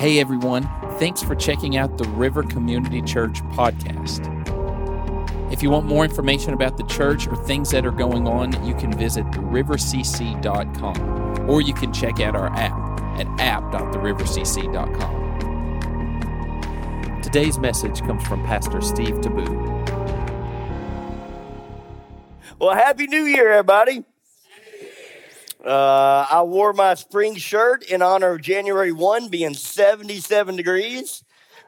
Hey everyone, thanks for checking out the River Community Church podcast. If you want more information about the church or things that are going on, you can visit therivercc.com or you can check out our app at app.therivercc.com. Today's message comes from Pastor Steve Tiebout. Well, Happy New Year, everybody. Uh, I wore my spring shirt in honor of January 1 being 77 degrees,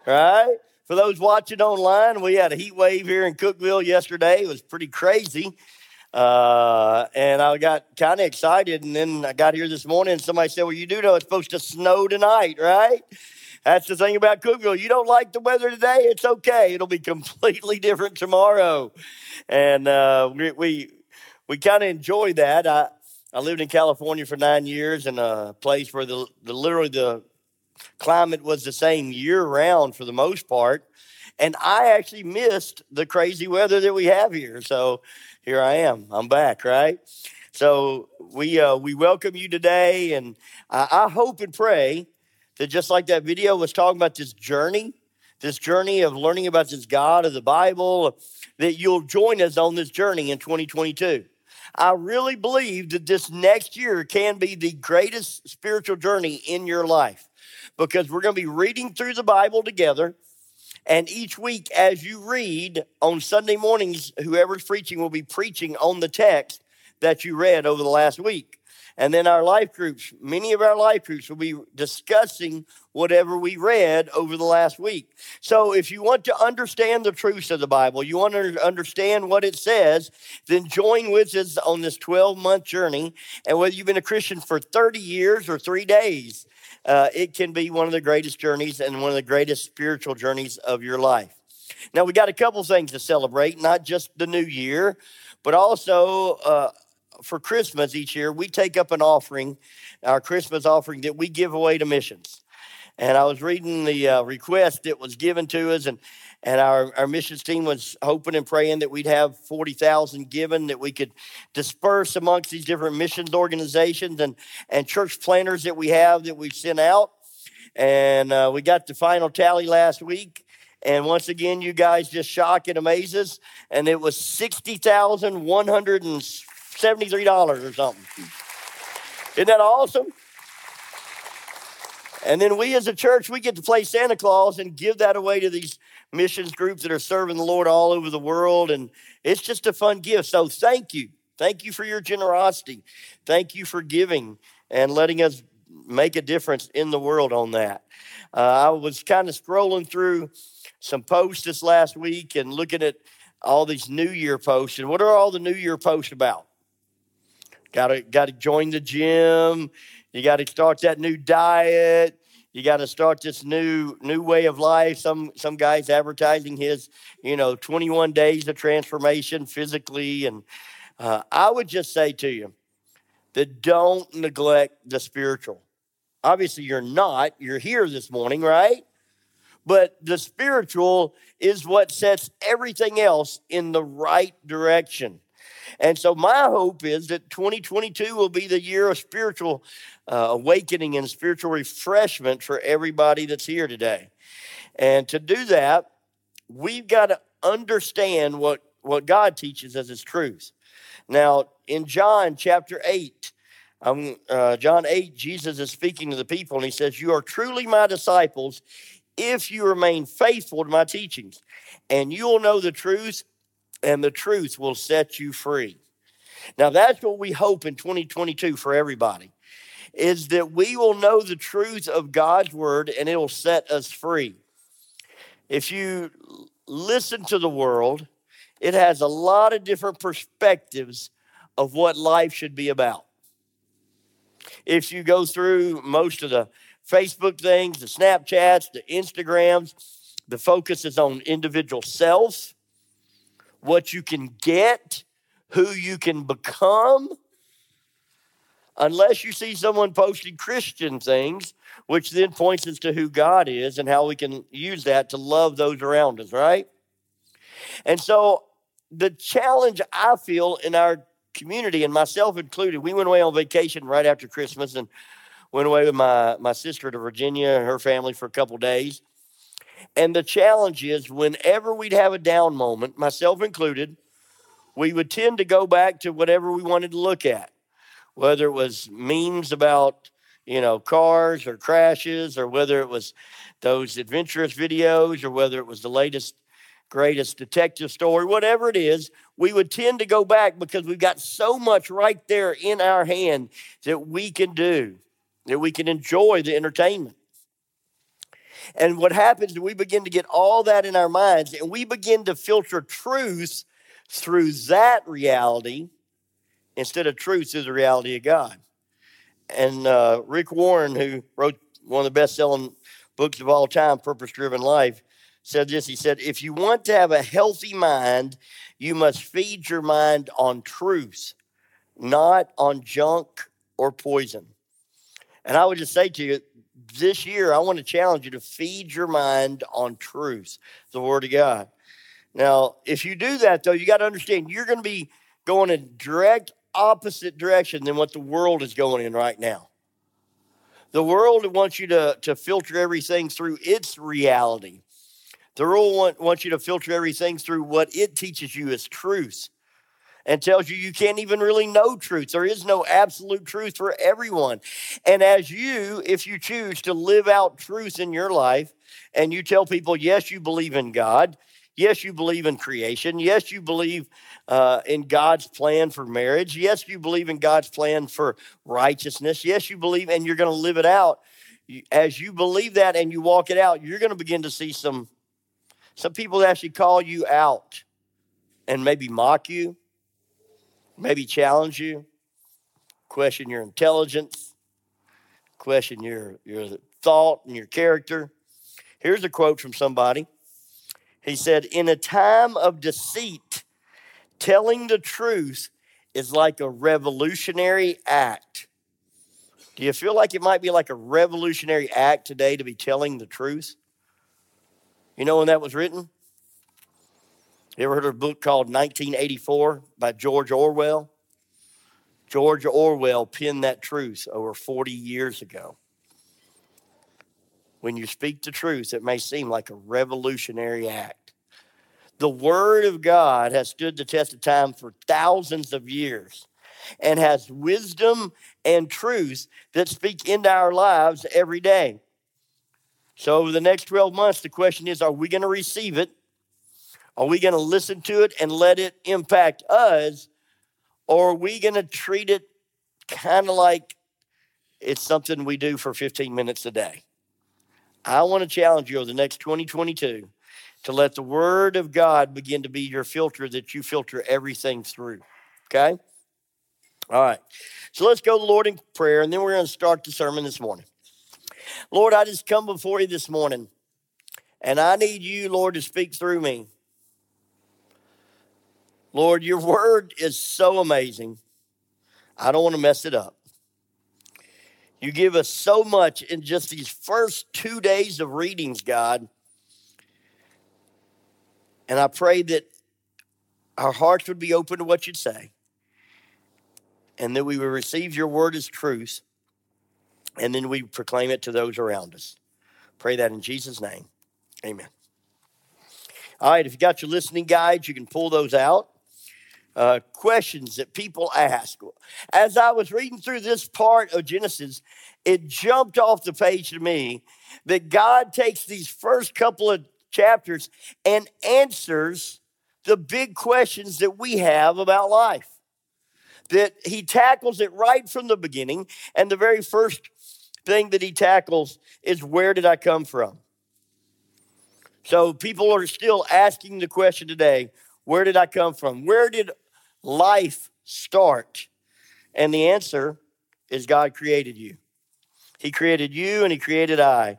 right? For those watching online, we had a heat wave here in Cookeville yesterday. It was pretty crazy. Uh, and I got kind of excited. And then I got here this morning and somebody said, Well, you do know it's supposed to snow tonight, right? That's the thing about Cookeville. You don't like the weather today, it's okay. It'll be completely different tomorrow. And uh, we, we, we kind of enjoy that. I, I lived in California for nine years in a place where the, the literally the climate was the same year round for the most part. And I actually missed the crazy weather that we have here. So here I am. I'm back, right? So we uh, we welcome you today, and I, I hope and pray that just like that video was talking about this journey, this journey of learning about this God of the Bible, that you'll join us on this journey in 2022. I really believe that this next year can be the greatest spiritual journey in your life because we're going to be reading through the Bible together. And each week, as you read on Sunday mornings, whoever's preaching will be preaching on the text that you read over the last week. And then our life groups, many of our life groups will be discussing whatever we read over the last week. So if you want to understand the truths of the Bible, you want to understand what it says, then join with us on this 12 month journey. And whether you've been a Christian for 30 years or three days, uh, it can be one of the greatest journeys and one of the greatest spiritual journeys of your life. Now, we got a couple things to celebrate, not just the new year, but also uh, for Christmas each year, we take up an offering, our Christmas offering that we give away to missions. And I was reading the uh, request that was given to us, and, and our, our missions team was hoping and praying that we'd have 40,000 given that we could disperse amongst these different missions organizations and, and church planners that we have that we've sent out. And uh, we got the final tally last week. And once again, you guys just shock and amaze us. And it was 60,100 $73 or something. Isn't that awesome? And then we as a church, we get to play Santa Claus and give that away to these missions groups that are serving the Lord all over the world. And it's just a fun gift. So thank you. Thank you for your generosity. Thank you for giving and letting us make a difference in the world on that. Uh, I was kind of scrolling through some posts this last week and looking at all these New Year posts. And what are all the New Year posts about? Got to got to join the gym. You got to start that new diet. You got to start this new new way of life. Some some guys advertising his, you know, 21 days of transformation physically, and uh, I would just say to you that don't neglect the spiritual. Obviously, you're not. You're here this morning, right? But the spiritual is what sets everything else in the right direction. And so my hope is that 2022 will be the year of spiritual uh, awakening and spiritual refreshment for everybody that's here today. And to do that, we've got to understand what, what God teaches as His truth. Now, in John chapter 8, um, uh, John 8, Jesus is speaking to the people and he says, You are truly my disciples if you remain faithful to my teachings, and you will know the truth, and the truth will set you free. Now, that's what we hope in 2022 for everybody is that we will know the truth of God's word and it will set us free. If you listen to the world, it has a lot of different perspectives of what life should be about. If you go through most of the Facebook things, the Snapchats, the Instagrams, the focus is on individual self what you can get, who you can become, unless you see someone posting Christian things, which then points us to who God is and how we can use that to love those around us, right? And so the challenge I feel in our community, and myself included, we went away on vacation right after Christmas and Went away with my, my sister to Virginia and her family for a couple days. And the challenge is whenever we'd have a down moment, myself included, we would tend to go back to whatever we wanted to look at, whether it was memes about, you know, cars or crashes, or whether it was those adventurous videos, or whether it was the latest, greatest detective story, whatever it is, we would tend to go back because we've got so much right there in our hand that we can do, that we can enjoy the entertainment. And what happens is we begin to get all that in our minds and we begin to filter truth through that reality instead of truth through the reality of God. And uh, Rick Warren, who wrote one of the best selling books of all time, Purpose Driven Life, said this. He said, If you want to have a healthy mind, you must feed your mind on truth, not on junk or poison. And I would just say to you, this year, I want to challenge you to feed your mind on truth, the Word of God. Now, if you do that, though, you got to understand you're going to be going in direct opposite direction than what the world is going in right now. The world wants you to, to filter everything through its reality. The world want, wants you to filter everything through what it teaches you as truth and tells you you can't even really know truth. There is no absolute truth for everyone. And as you, if you choose to live out truth in your life, and you tell people, yes, you believe in God, yes, you believe in creation, yes, you believe uh, in God's plan for marriage, yes, you believe in God's plan for righteousness, yes, you believe, and you're going to live it out. As you believe that and you walk it out, you're going to begin to see some some people actually call you out and maybe mock you maybe challenge you, question your intelligence, question your, your thought and your character. Here's a quote from somebody. He said, In a time of deceit, telling the truth is like a revolutionary act. Do you feel like it might be like a revolutionary act today to be telling the truth? You know when that was written? You ever heard of a book called 1984 by George Orwell? George Orwell penned that truth over 40 years ago. When you speak the truth, it may seem like a revolutionary act. The Word of God has stood the test of time for thousands of years and has wisdom and truth that speak into our lives every day. So, over the next 12 months, the question is are we going to receive it? Are we going to listen to it and let it impact us? Or are we going to treat it kind of like it's something we do for 15 minutes a day? I want to challenge you over the next 2022 to let the Word of God begin to be your filter that you filter everything through. Okay? All right. So let's go to the Lord in prayer, and then we're going to start the sermon this morning. Lord, I just come before you this morning, and I need you, Lord, to speak through me. Lord, your word is so amazing. I don't want to mess it up. You give us so much in just these first two days of readings, God. And I pray that our hearts would be open to what you'd say and that we would receive your word as truth and then we proclaim it to those around us. Pray that in Jesus' name. Amen. All right, if you got your listening guides, you can pull those out uh, questions that people ask. As I was reading through this part of Genesis, it jumped off the page to me that God takes these first couple of chapters and answers the big questions that we have about life. That he tackles it right from the beginning, and the very first thing that he tackles is where did I come from? So people are still asking the question today where did I come from? Where did life start? And the answer is God created you. He created you and He created I.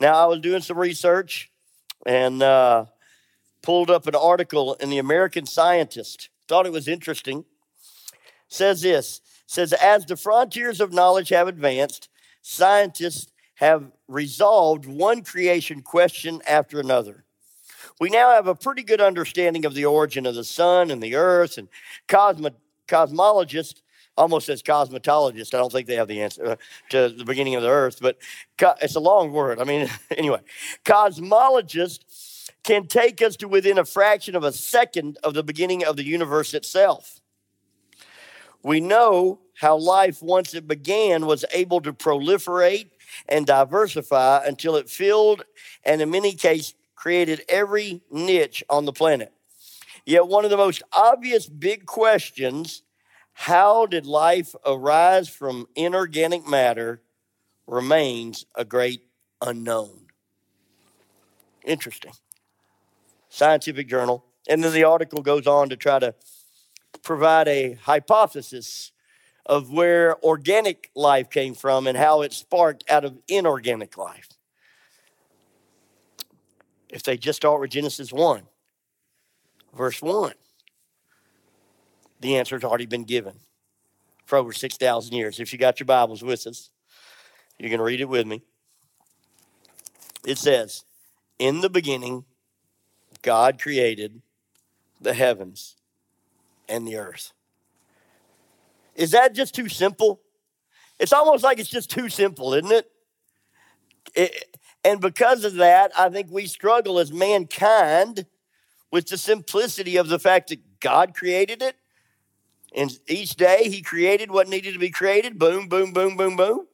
Now, I was doing some research and uh, pulled up an article in the American Scientist. Thought it was interesting. Says this says, as the frontiers of knowledge have advanced, scientists have resolved one creation question after another. We now have a pretty good understanding of the origin of the sun and the earth, and cosmo- cosmologists almost says cosmetologist. I don't think they have the answer uh, to the beginning of the earth, but co- it's a long word. I mean, anyway, cosmologist can take us to within a fraction of a second of the beginning of the universe itself. We know how life, once it began, was able to proliferate and diversify until it filled and, in many cases, created every niche on the planet. Yet, one of the most obvious big questions how did life arise from inorganic matter remains a great unknown. Interesting. Scientific journal. And then the article goes on to try to provide a hypothesis of where organic life came from and how it sparked out of inorganic life. If they just start with Genesis 1, verse 1, the answer has already been given for over 6,000 years. If you got your Bibles with us, you can read it with me. It says, In the beginning, God created the heavens and the earth. Is that just too simple? It's almost like it's just too simple, isn't it? it and because of that, I think we struggle as mankind with the simplicity of the fact that God created it and each day he created what needed to be created. Boom, boom, boom, boom, boom.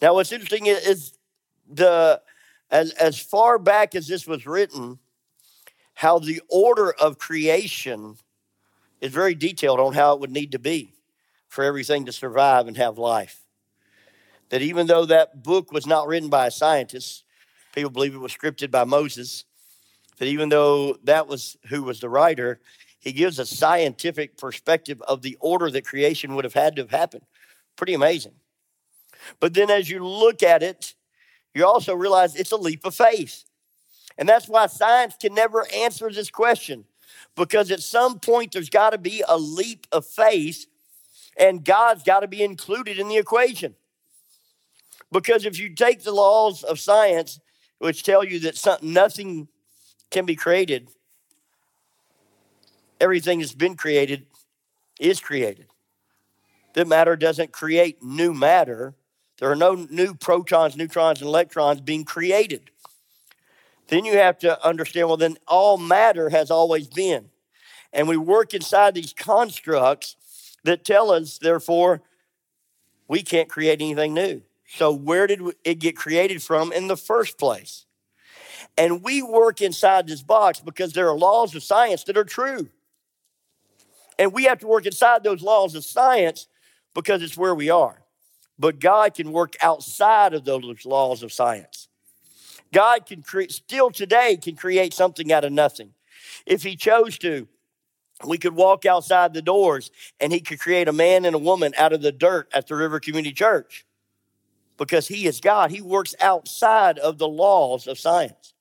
Now, what's interesting is the as, as far back as this was written, how the order of creation is very detailed on how it would need to be for everything to survive and have life. That even though that book was not written by a scientist, people believe it was scripted by Moses, that even though that was who was the writer, he gives a scientific perspective of the order that creation would have had to have happened. Pretty amazing. But then as you look at it, you also realize it's a leap of faith. And that's why science can never answer this question because at some point there's got to be a leap of faith and God's got to be included in the equation. Because if you take the laws of science, which tell you that something, nothing can be created everything that's been created is created. That matter doesn't create new matter. There are no new protons, neutrons, and electrons being created. Then you have to understand well, then all matter has always been. And we work inside these constructs that tell us, therefore, we can't create anything new. So, where did it get created from in the first place? And we work inside this box because there are laws of science that are true. And we have to work inside those laws of science because it's where we are. But God can work outside of those laws of science. God can create, still today, can create something out of nothing. If He chose to, we could walk outside the doors and He could create a man and a woman out of the dirt at the River Community Church because He is God. He works outside of the laws of science.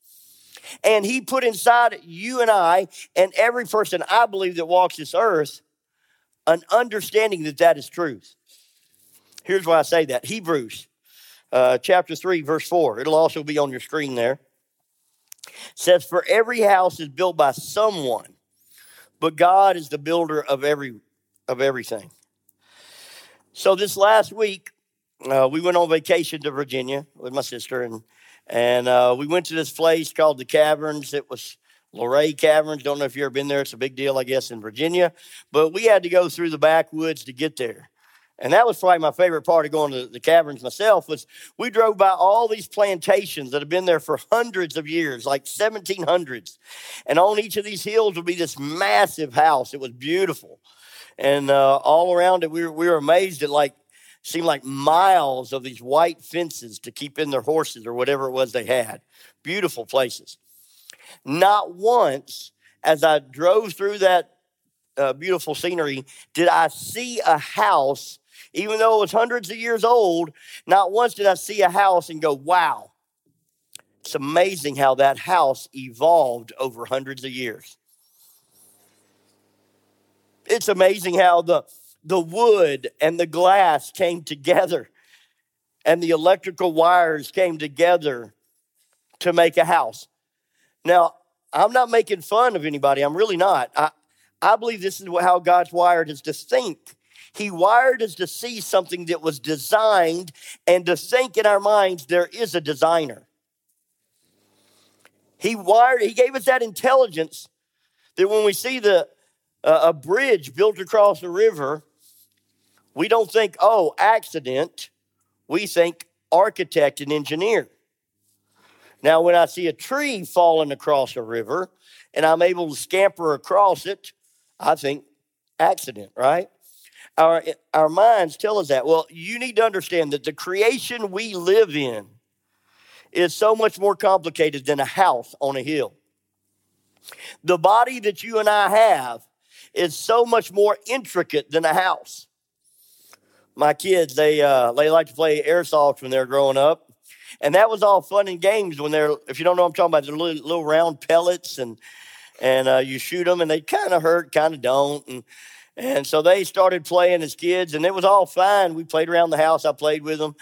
And he put inside you and I and every person I believe that walks this earth an understanding that that is truth. Here's why I say that Hebrews uh, chapter 3, verse 4. It'll also be on your screen there. says, For every house is built by someone, but God is the builder of every of everything. So this last week, uh, we went on vacation to Virginia with my sister, and and uh, we went to this place called the Caverns. It was Luray Caverns. Don't know if you've ever been there. It's a big deal, I guess, in Virginia. But we had to go through the backwoods to get there. And that was probably my favorite part of going to the caverns myself was we drove by all these plantations that have been there for hundreds of years, like 1700s. And on each of these hills would be this massive house. It was beautiful. And uh, all around it, we were, we were amazed at like seemed like miles of these white fences to keep in their horses or whatever it was they had. Beautiful places. Not once, as I drove through that uh, beautiful scenery, did I see a house, even though it was hundreds of years old, not once did I see a house and go, wow. It's amazing how that house evolved over hundreds of years. It's amazing how the the wood and the glass came together and the electrical wires came together to make a house. Now, I'm not making fun of anybody. I'm really not. I, I believe this is how God's wired us to think. He wired us to see something that was designed and to think in our minds there is a designer. He wired, he gave us that intelligence that when we see the uh, a bridge built across a river, we don't think, oh, accident. We think architect and engineer. Now, when I see a tree falling across a river and I'm able to scamper across it, I think accident, right? Our, our minds tell us that. Well, you need to understand that the creation we live in is so much more complicated than a house on a hill. The body that you and I have is so much more intricate than a house. My kids, they uh, they like to play airsoft when they're growing up, and that was all fun and games when they're. If you don't know, what I'm talking about the little, little round pellets, and and uh, you shoot them, and they kind of hurt, kind of don't, and and so they started playing as kids, and it was all fine. We played around the house. I played with them.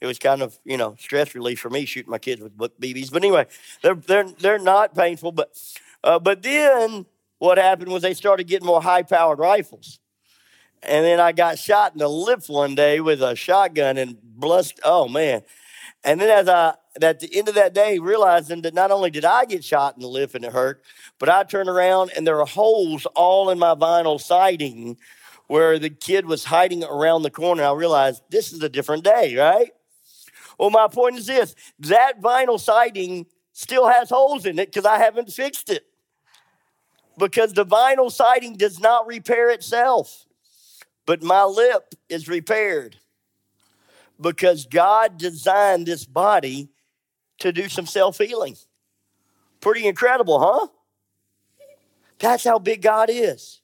It was kind of you know stress relief for me shooting my kids with BBs. But anyway, they're they're they're not painful. But uh, but then what happened was they started getting more high powered rifles. And then I got shot in the lip one day with a shotgun and blessed. Oh man! And then as I at the end of that day, realizing that not only did I get shot in the lip and it hurt, but I turned around and there were holes all in my vinyl siding where the kid was hiding around the corner. I realized this is a different day, right? Well, my point is this that vinyl siding still has holes in it because I haven't fixed it. Because the vinyl siding does not repair itself, but my lip is repaired because God designed this body to do some self healing. Pretty incredible, huh? That's how big God is.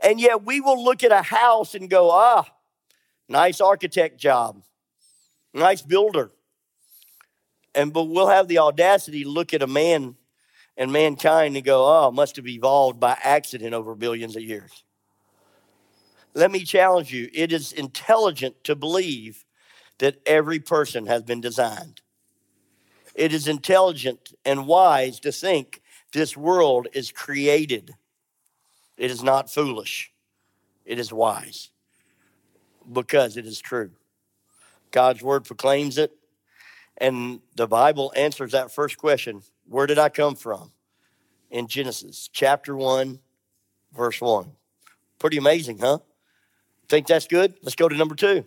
And yet we will look at a house and go, ah, nice architect job, nice builder. And but we'll have the audacity to look at a man and mankind and go, oh, must have evolved by accident over billions of years. Let me challenge you. It is intelligent to believe that every person has been designed. It is intelligent and wise to think this world is created. It is not foolish, it is wise because it is true. God's word proclaims it, and the Bible answers that first question Where did I come from? In Genesis chapter 1, verse 1. Pretty amazing, huh? Think that's good? Let's go to number two.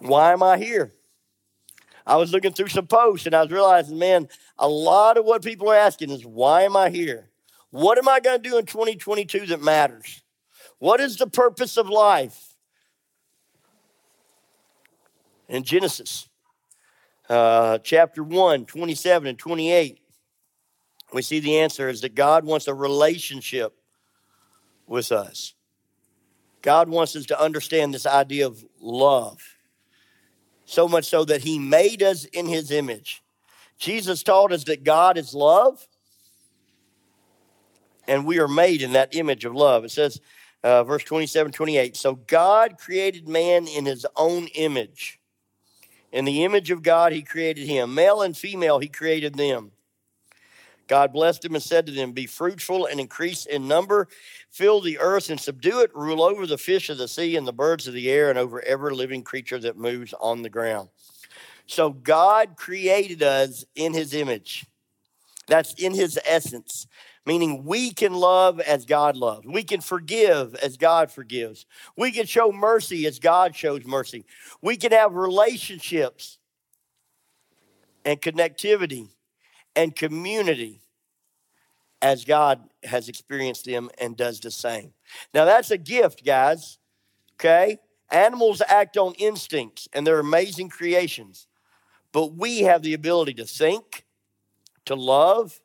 Why am I here? I was looking through some posts and I was realizing, man, a lot of what people are asking is, why am I here? What am I going to do in 2022 that matters? What is the purpose of life? In Genesis uh, chapter 1, 27 and 28, we see the answer is that God wants a relationship with us. God wants us to understand this idea of love so much so that he made us in his image. Jesus taught us that God is love, and we are made in that image of love. It says, uh, verse 27 28, so God created man in his own image. In the image of God, he created him. Male and female, he created them. God blessed them and said to them, Be fruitful and increase in number, fill the earth and subdue it, rule over the fish of the sea and the birds of the air, and over every living creature that moves on the ground. So God created us in his image. That's in his essence, meaning we can love as God loves. We can forgive as God forgives. We can show mercy as God shows mercy. We can have relationships and connectivity and community as God has experienced them and does the same. Now, that's a gift, guys. Okay? Animals act on instincts and they're amazing creations, but we have the ability to think, to love,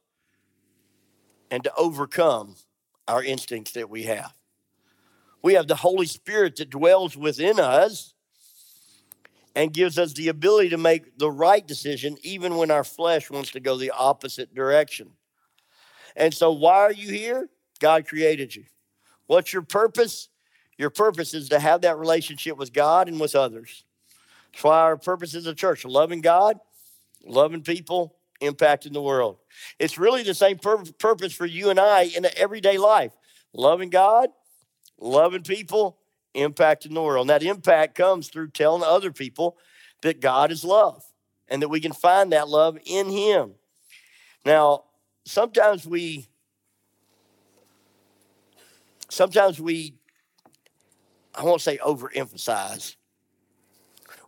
and to overcome our instincts that we have. We have the Holy Spirit that dwells within us and gives us the ability to make the right decision even when our flesh wants to go the opposite direction. And so, why are you here? God created you. What's your purpose? Your purpose is to have that relationship with God and with others. That's why our purpose is a church loving God, loving people, impacting the world. It's really the same pur- purpose for you and I in the everyday life Loving God, loving people, impacting the world. And that impact comes through telling other people that God is love and that we can find that love in Him. Now, sometimes we sometimes we I won't say overemphasize.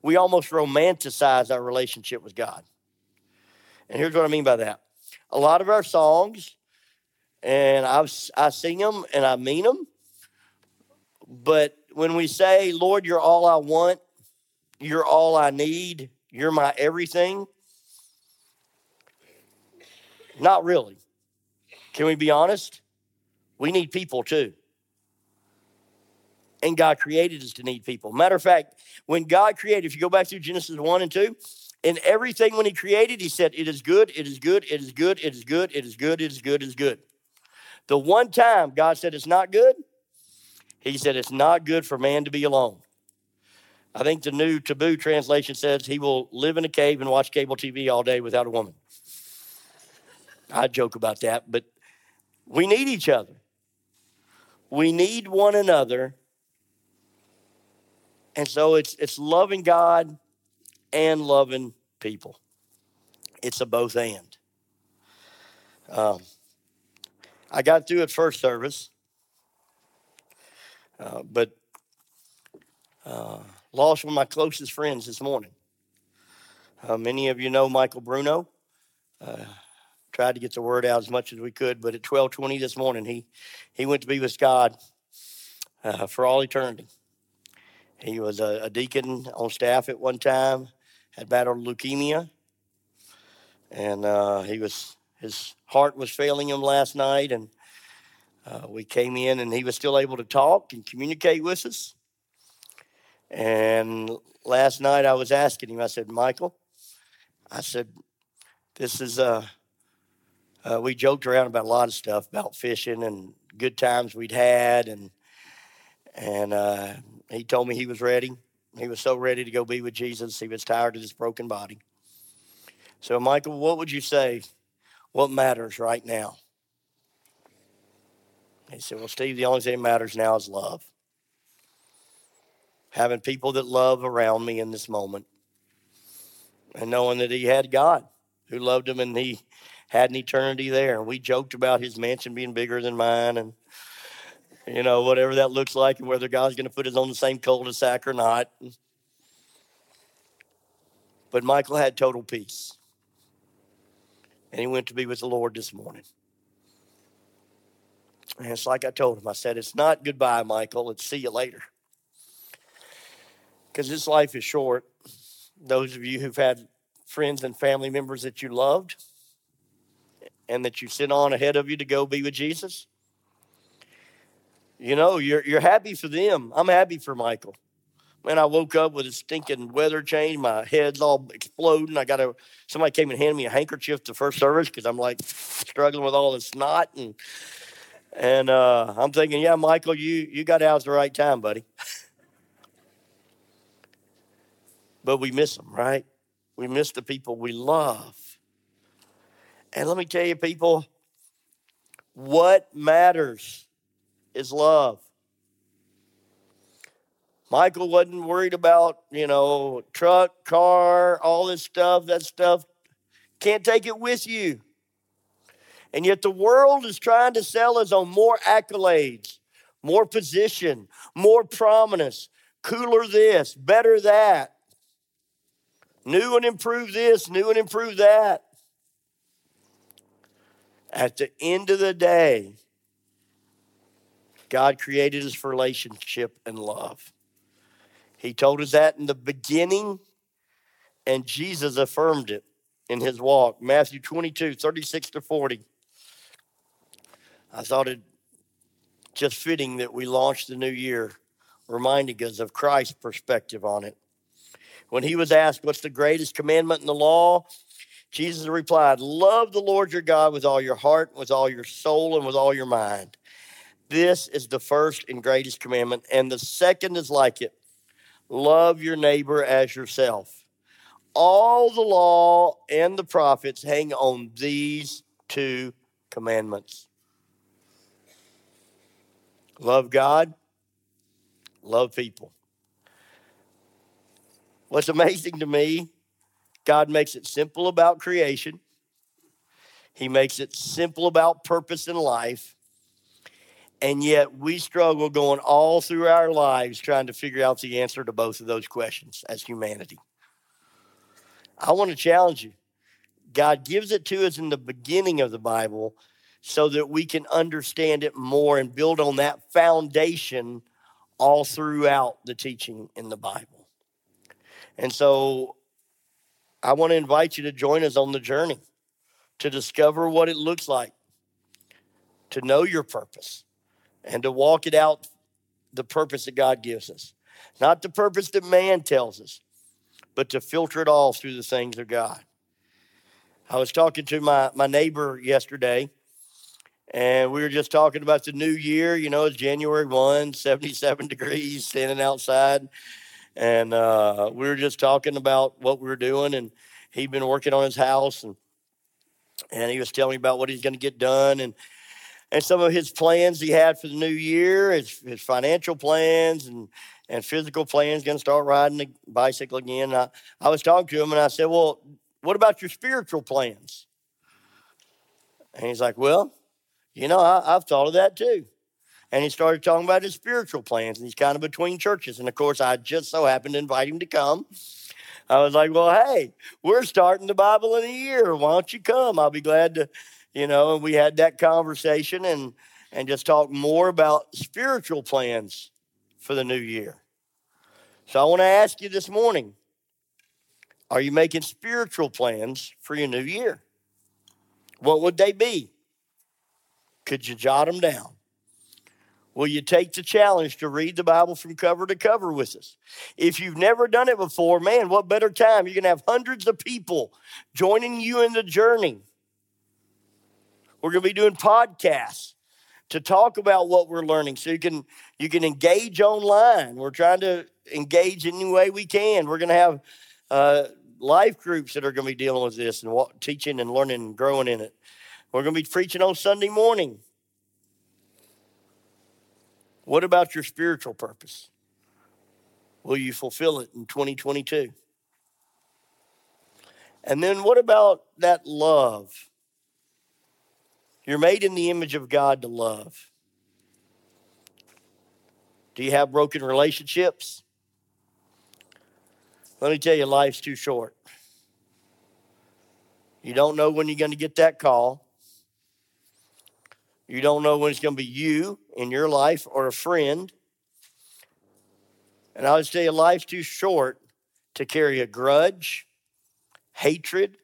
We almost romanticize our relationship with God. And here's what I mean by that. A lot of our songs, and I've, I sing them and I mean them, but when we say, Lord, you're all I want, you're all I need, you're my everything, not really. Can we be honest? We need people too. And God created us to need people. Matter of fact, when God created, if you go back to Genesis 1 and 2, in everything when He created, He said, It is good, it is good, it is good, it is good, it is good, it is good, it is good. The one time God said it's not good, He said it's not good for man to be alone. I think the new Tiebout translation says he will live in a cave and watch cable TV all day without a woman. I joke about that, but we need each other. We need one another. And so it's it's loving God and loving people. It's a both and. Um, I got through at first service, uh, but uh, lost one of my closest friends this morning. Uh, many of you know Michael Bruno. Tried to get the word out as much as we could, but at 12:20 this morning, he he went to be with God uh, for all eternity. He was a, a, deacon on staff at one time, had battled leukemia, and uh, he was his heart was failing him last night, and uh, we came in, and he was still able to talk and communicate with us. And last night, I was asking him. I said, "Michael," I said, "This is uh, uh, we joked around about a lot of stuff about fishing and good times we'd had, and and uh, he told me he was ready. He was so ready to go be with Jesus. He was tired of his broken body. So, Michael, what would you say? What matters right now? He said, Well, Steve, the only thing that matters now is love. Having people that love around me in this moment. And knowing that he had God who loved him and he had an eternity there. And we joked about his mansion being bigger than mine and you know, whatever that looks like, and whether God's going to put us on the same cul-de-sac or not. But Michael had total peace. And he went to be with the Lord this morning. And it's like I told him I said, it's not goodbye, Michael, it's see you later. Because this life is short. Those of you who've had friends and family members that you loved and that you sent on ahead of you to go be with Jesus, you know, you're, you're happy for them. I'm happy for Michael. Man, I woke up with a stinking weather change. My head's all exploding. I got a somebody came and handed me a handkerchief to first service because I'm like struggling with all this snot and and uh, I'm thinking, yeah, Michael, you you got out at the right time, buddy. but we miss them, right? We miss the people we love. And let me tell you, people, what matters is love. Michael wasn't worried about, you know, truck, car, all this stuff. That stuff can't take it with you. And yet the world is trying to sell us on more accolades, more position, more prominence, cooler this, better that, new and improve this, new and improve that. At the end of the day, God created us for relationship and love. He told us that in the beginning, and Jesus affirmed it in his walk. Matthew 22, 36 to 40. I thought it just fitting that we launched the new year reminding us of Christ's perspective on it. When he was asked, What's the greatest commandment in the law? Jesus replied, Love the Lord your God with all your heart, with all your soul, and with all your mind. This is the first and greatest commandment, and the second is like it love your neighbor as yourself. All the law and the prophets hang on these two commandments. love God, love people. What's amazing to me, God makes it simple about creation. He makes it simple about purpose in life. And yet we struggle going all through our lives trying to figure out the answer to both of those questions as humanity. I want to challenge you. God gives it to us in the beginning of the Bible so that we can understand it more and build on that foundation all throughout the teaching in the Bible. And so I want to invite you to join us on the journey to discover what it looks like to know your purpose and to walk it out the purpose that God gives us. Not the purpose that man tells us, but to filter it all through the things of God. I was talking to my, my neighbor yesterday, and we were just talking about the new year. You know, it's January 1, 77 degrees, standing outside. And uh, we were just talking about what we were doing. And he'd been working on his house, and, and he was telling me about what he's going to get done. And and some of his plans he had for the new year, his, his financial plans and, and physical plans, going to start riding the bicycle again. I, I was talking to him and I said, Well, what about your spiritual plans? And he's like, Well, you know, I, I've thought of that too. And he started talking about his spiritual plans, and he's kind of between churches. And of course, I just so happened to invite him to come. I was like, Well, hey, we're starting the Bible in a year. Why don't you come? I'll be glad to, you know. And we had that conversation and and just talk more about spiritual plans for the new year. So I want to ask you this morning are you making spiritual plans for your new year? What would they be? Could you jot them down? Will you take the challenge to read the Bible from cover to cover with us? If you've never done it before, man, what better time? You're going to have hundreds of people joining you in the journey. We're going to be doing podcasts to talk about what we're learning so you can you can engage online. We're trying to engage in any way we can. We're going to have uh, life groups that are going to be dealing with this and what, teaching and learning and growing in it. We're going to be preaching on Sunday morning. What about your spiritual purpose? Will you fulfill it in 2022? And then what about that love? You're made in the image of God to love. Do you have broken relationships? Let me tell you, life's too short. You don't know when you're going to get that call. You don't know when it's going to be you in your life or a friend. And I would say life's too short to carry a grudge, hatred,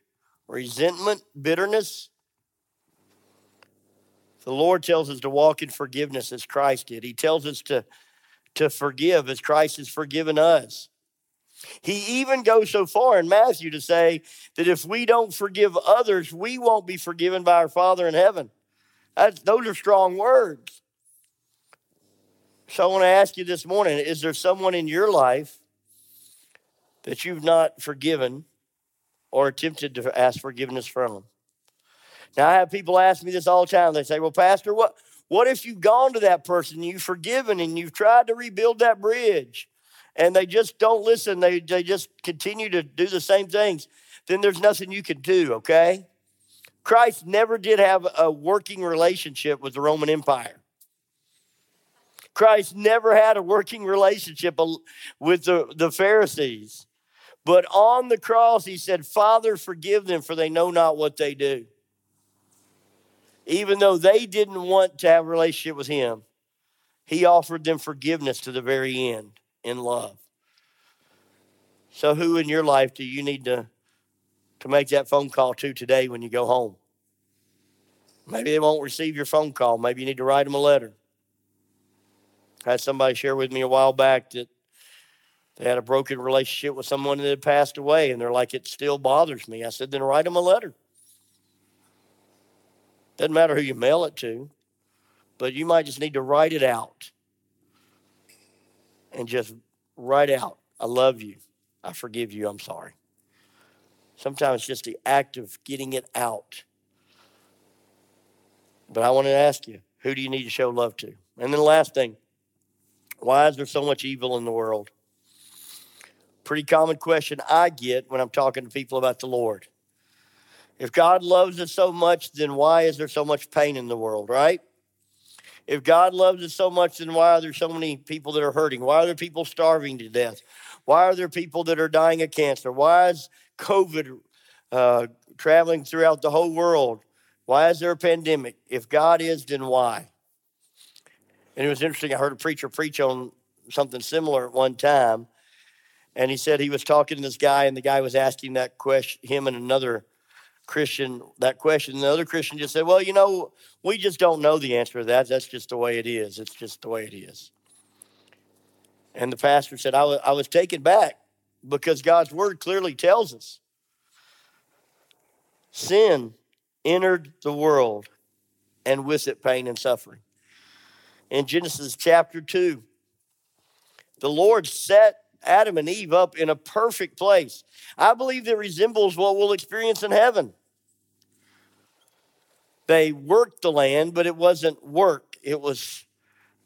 resentment, bitterness. The Lord tells us to walk in forgiveness as Christ did. He tells us to, to forgive as Christ has forgiven us. He even goes so far in Matthew to say that if we don't forgive others, we won't be forgiven by our Father in heaven. That's, those are strong words. So I want to ask you this morning is there someone in your life that you've not forgiven or attempted to ask forgiveness from? Now, I have people ask me this all the time. They say, Well, Pastor, what, what if you've gone to that person, you've forgiven, and you've tried to rebuild that bridge, and they just don't listen? They, they just continue to do the same things. Then there's nothing you can do, okay? Christ never did have a working relationship with the Roman Empire. Christ never had a working relationship with the, the Pharisees. But on the cross, he said, Father, forgive them, for they know not what they do. Even though they didn't want to have a relationship with him, he offered them forgiveness to the very end in love. So, who in your life do you need to to make that phone call to today when you go home. Maybe they won't receive your phone call. Maybe you need to write them a letter. I had somebody share with me a while back that they had a broken relationship with someone that had passed away, and they're like, it still bothers me. I said, then write them a letter. Doesn't matter who you mail it to, but you might just need to write it out and just write out, I love you. I forgive you. I'm sorry. Sometimes just the act of getting it out. But I want to ask you who do you need to show love to? And then the last thing why is there so much evil in the world? Pretty common question I get when I'm talking to people about the Lord. If God loves us so much, then why is there so much pain in the world, right? If God loves us so much, then why are there so many people that are hurting? Why are there people starving to death? Why are there people that are dying of cancer? Why is COVID uh, traveling throughout the whole world? Why is there a pandemic? If God is, then why? And it was interesting. I heard a preacher preach on something similar at one time. And he said he was talking to this guy, and the guy was asking that question, him and another Christian, that question. And the other Christian just said, Well, you know, we just don't know the answer to that. That's just the way it is. It's just the way it is. And the pastor said, I was, I was taken back because God's word clearly tells us sin entered the world and with it pain and suffering. In Genesis chapter 2, the Lord set Adam and Eve up in a perfect place. I believe that resembles what we'll experience in heaven. They worked the land, but it wasn't work. It was,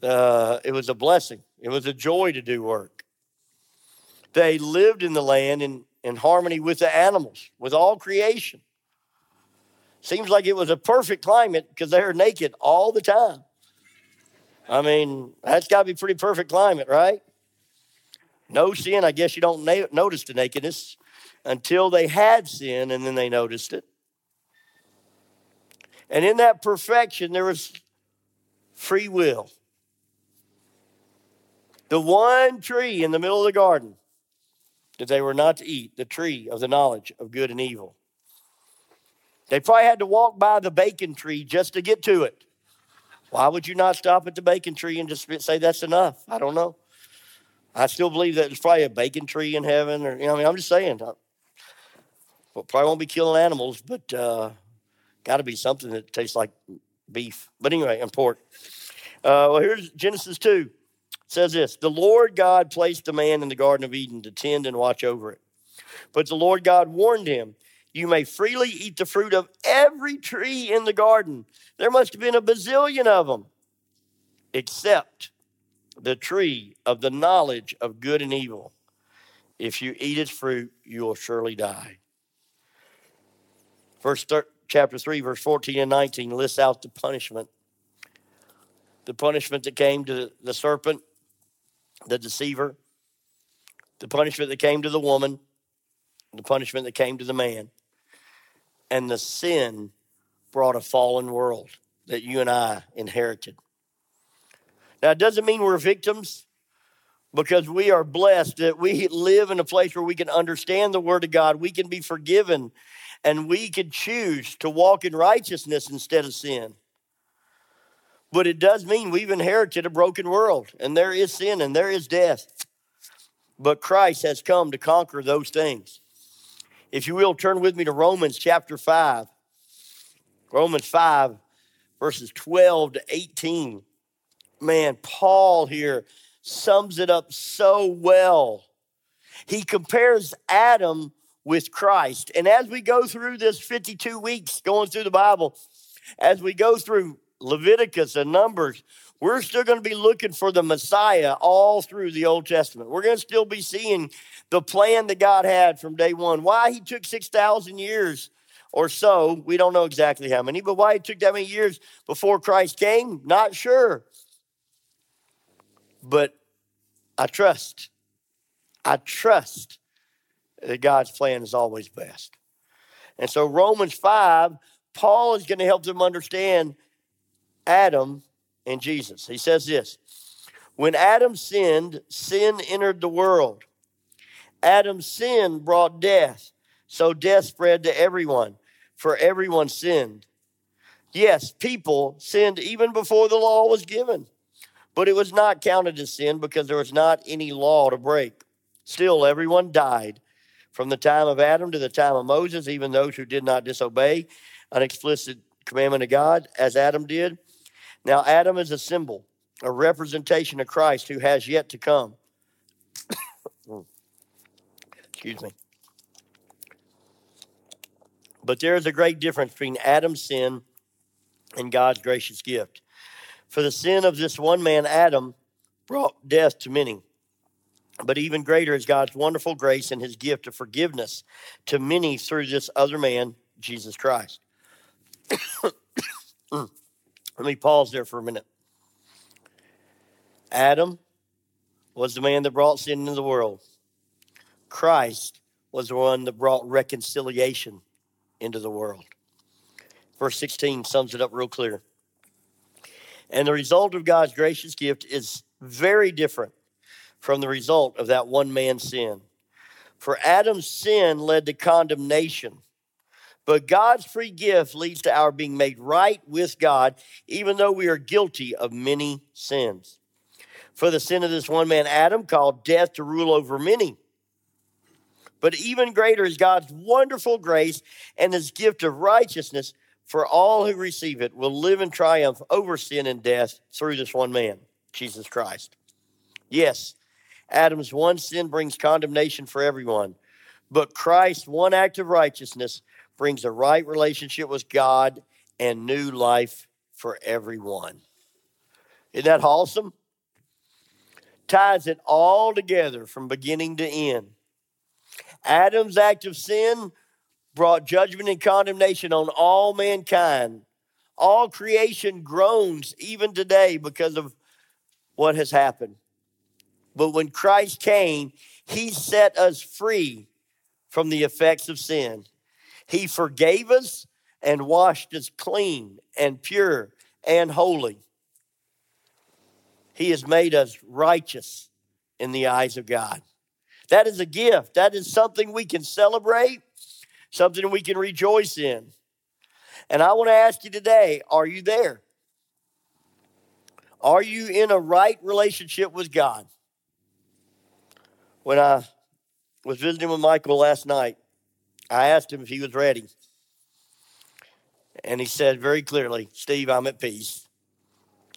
uh, it was a blessing. It was a joy to do work. They lived in the land in, in harmony with the animals, with all creation. Seems like it was a perfect climate because they were naked all the time. I mean, that's got to be pretty perfect climate, right? No sin, I guess you don't na- notice the nakedness until they had sin and then they noticed it. And in that perfection, there was free will. The one tree in the middle of the garden that they were not to eat, the tree of the knowledge of good and evil. They probably had to walk by the bacon tree just to get to it. Why would you not stop at the bacon tree and just say that's enough? I don't know. I still believe that there's probably a bacon tree in heaven, or you know, I mean, I'm just saying. I, well, probably won't be killing animals, but uh, got to be something that tastes like beef. But anyway, pork. Uh, well, here's Genesis two says this The Lord God placed the man in the Garden of Eden to tend and watch over it. But the Lord God warned him, You may freely eat the fruit of every tree in the garden. There must have been a bazillion of them, except the tree of the knowledge of good and evil. If you eat its fruit, you will surely die. Verse thir- chapter 3, verse 14 and 19 lists out the punishment. The punishment that came to the serpent the deceiver, the punishment that came to the woman, the punishment that came to the man. And the sin brought a fallen world that you and I inherited. Now, it doesn't mean we're victims because we are blessed that we live in a place where we can understand the Word of God, we can be forgiven, and we can choose to walk in righteousness instead of sin. But it does mean we've inherited a broken world, and there is sin and there is death. But Christ has come to conquer those things. If you will, turn with me to Romans chapter 5. Romans 5, verses 12 to 18. Man, Paul here sums it up so well. He compares Adam with Christ. And as we go through this 52 weeks going through the Bible, as we go through Leviticus and Numbers, we're still going to be looking for the Messiah all through the Old Testament. We're going to still be seeing the plan that God had from day one. Why he took 6,000 years or so, we don't know exactly how many, but why it took that many years before Christ came, not sure. But I trust, I trust that God's plan is always best. And so, Romans 5, Paul is going to help them understand Adam and Jesus. He says this When Adam sinned, sin entered the world. Adam's sin brought death, so death spread to everyone, for everyone sinned. Yes, people sinned even before the law was given, but it was not counted as sin because there was not any law to break. Still, everyone died from the time of Adam to the time of Moses, even those who did not disobey an explicit commandment of God, as Adam did. Now, Adam is a symbol, a representation of Christ who has yet to come. Excuse me. But there is a great difference between Adam's sin and God's gracious gift. For the sin of this one man, Adam, brought death to many. But even greater is God's wonderful grace and his gift of forgiveness to many through this other man, Jesus Christ. Let me pause there for a minute. Adam was the man that brought sin into the world. Christ was the one that brought reconciliation into the world. Verse 16 sums it up real clear. And the result of God's gracious gift is very different from the result of that one man's sin. For Adam's sin led to condemnation, but God's free gift leads to our being made right with God, even though we are guilty of many sins. For the sin of this one man, Adam, called death to rule over many. But even greater is God's wonderful grace and his gift of righteousness for all who receive it will live in triumph over sin and death through this one man, Jesus Christ. Yes, Adam's one sin brings condemnation for everyone, but Christ's one act of righteousness brings a right relationship with God and new life for everyone. Isn't that awesome? Ties it all together from beginning to end. Adam's act of sin brought judgment and condemnation on all mankind. All creation groans even today because of what has happened. But when Christ came, he set us free from the effects of sin. He forgave us and washed us clean and pure and holy. He has made us righteous in the eyes of God. That is a gift. That is something we can celebrate, something we can rejoice in. And I want to ask you today are you there? Are you in a right relationship with God? When I was visiting with Michael last night, I asked him if he was ready. And he said very clearly, Steve, I'm at peace.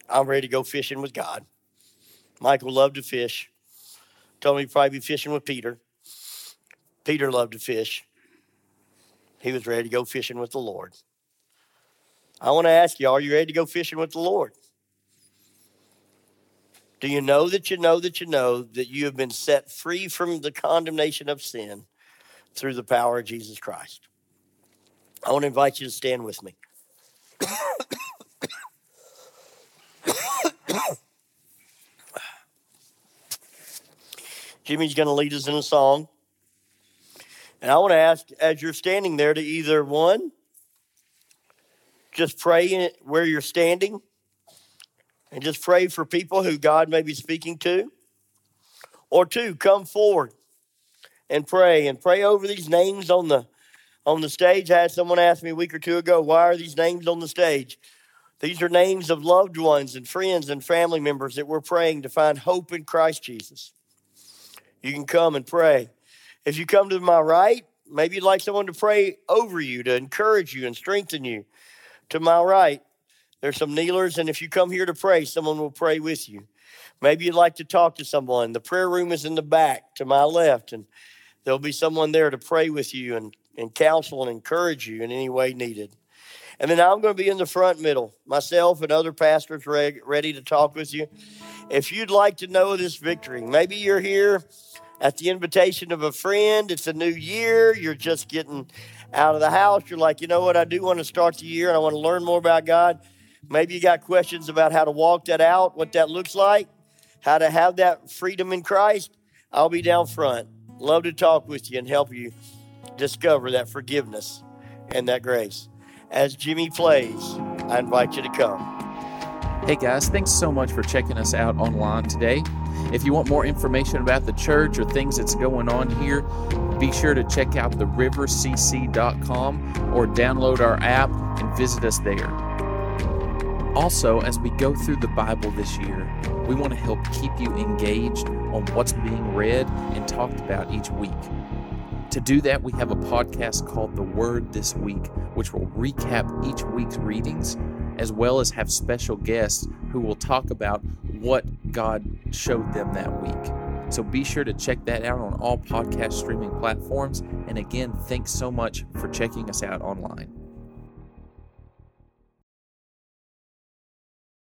I'm ready to go fishing with God. Michael loved to fish. Told me he'd probably be fishing with Peter. Peter loved to fish. He was ready to go fishing with the Lord. I want to ask you, are you ready to go fishing with the Lord? Do you know that you know that you know that you have been set free from the condemnation of sin through the power of Jesus Christ? I want to invite you to stand with me. Jimmy's going to lead us in a song. And I want to ask, as you're standing there, to either one, just pray where you're standing and just pray for people who God may be speaking to. Or two, come forward and pray and pray over these names on the on the stage. I had someone ask me a week or two ago, why are these names on the stage? These are names of loved ones and friends and family members that we're praying to find hope in Christ Jesus. You can come and pray. If you come to my right, maybe you'd like someone to pray over you, to encourage you and strengthen you. To my right, there's some kneelers, and if you come here to pray, someone will pray with you. Maybe you'd like to talk to someone. The prayer room is in the back to my left, and there'll be someone there to pray with you and, and counsel and encourage you in any way needed. And then I'm going to be in the front middle, myself and other pastors ready to talk with you. If you'd like to know this victory, maybe you're here at the invitation of a friend. It's a new year. You're just getting out of the house. You're like, you know what? I do want to start the year and I want to learn more about God. Maybe you got questions about how to walk that out, what that looks like, how to have that freedom in Christ. I'll be down front. Love to talk with you and help you discover that forgiveness and that grace. As Jimmy plays, I invite you to come. Hey guys, thanks so much for checking us out online today. If you want more information about the church or things that's going on here, be sure to check out therivercc.com or download our app and visit us there. Also, as we go through the Bible this year, we want to help keep you engaged on what's being read and talked about each week. To do that, we have a podcast called The Word This Week, which will recap each week's readings as well as have special guests who will talk about what God showed them that week. So be sure to check that out on all podcast streaming platforms. And again, thanks so much for checking us out online.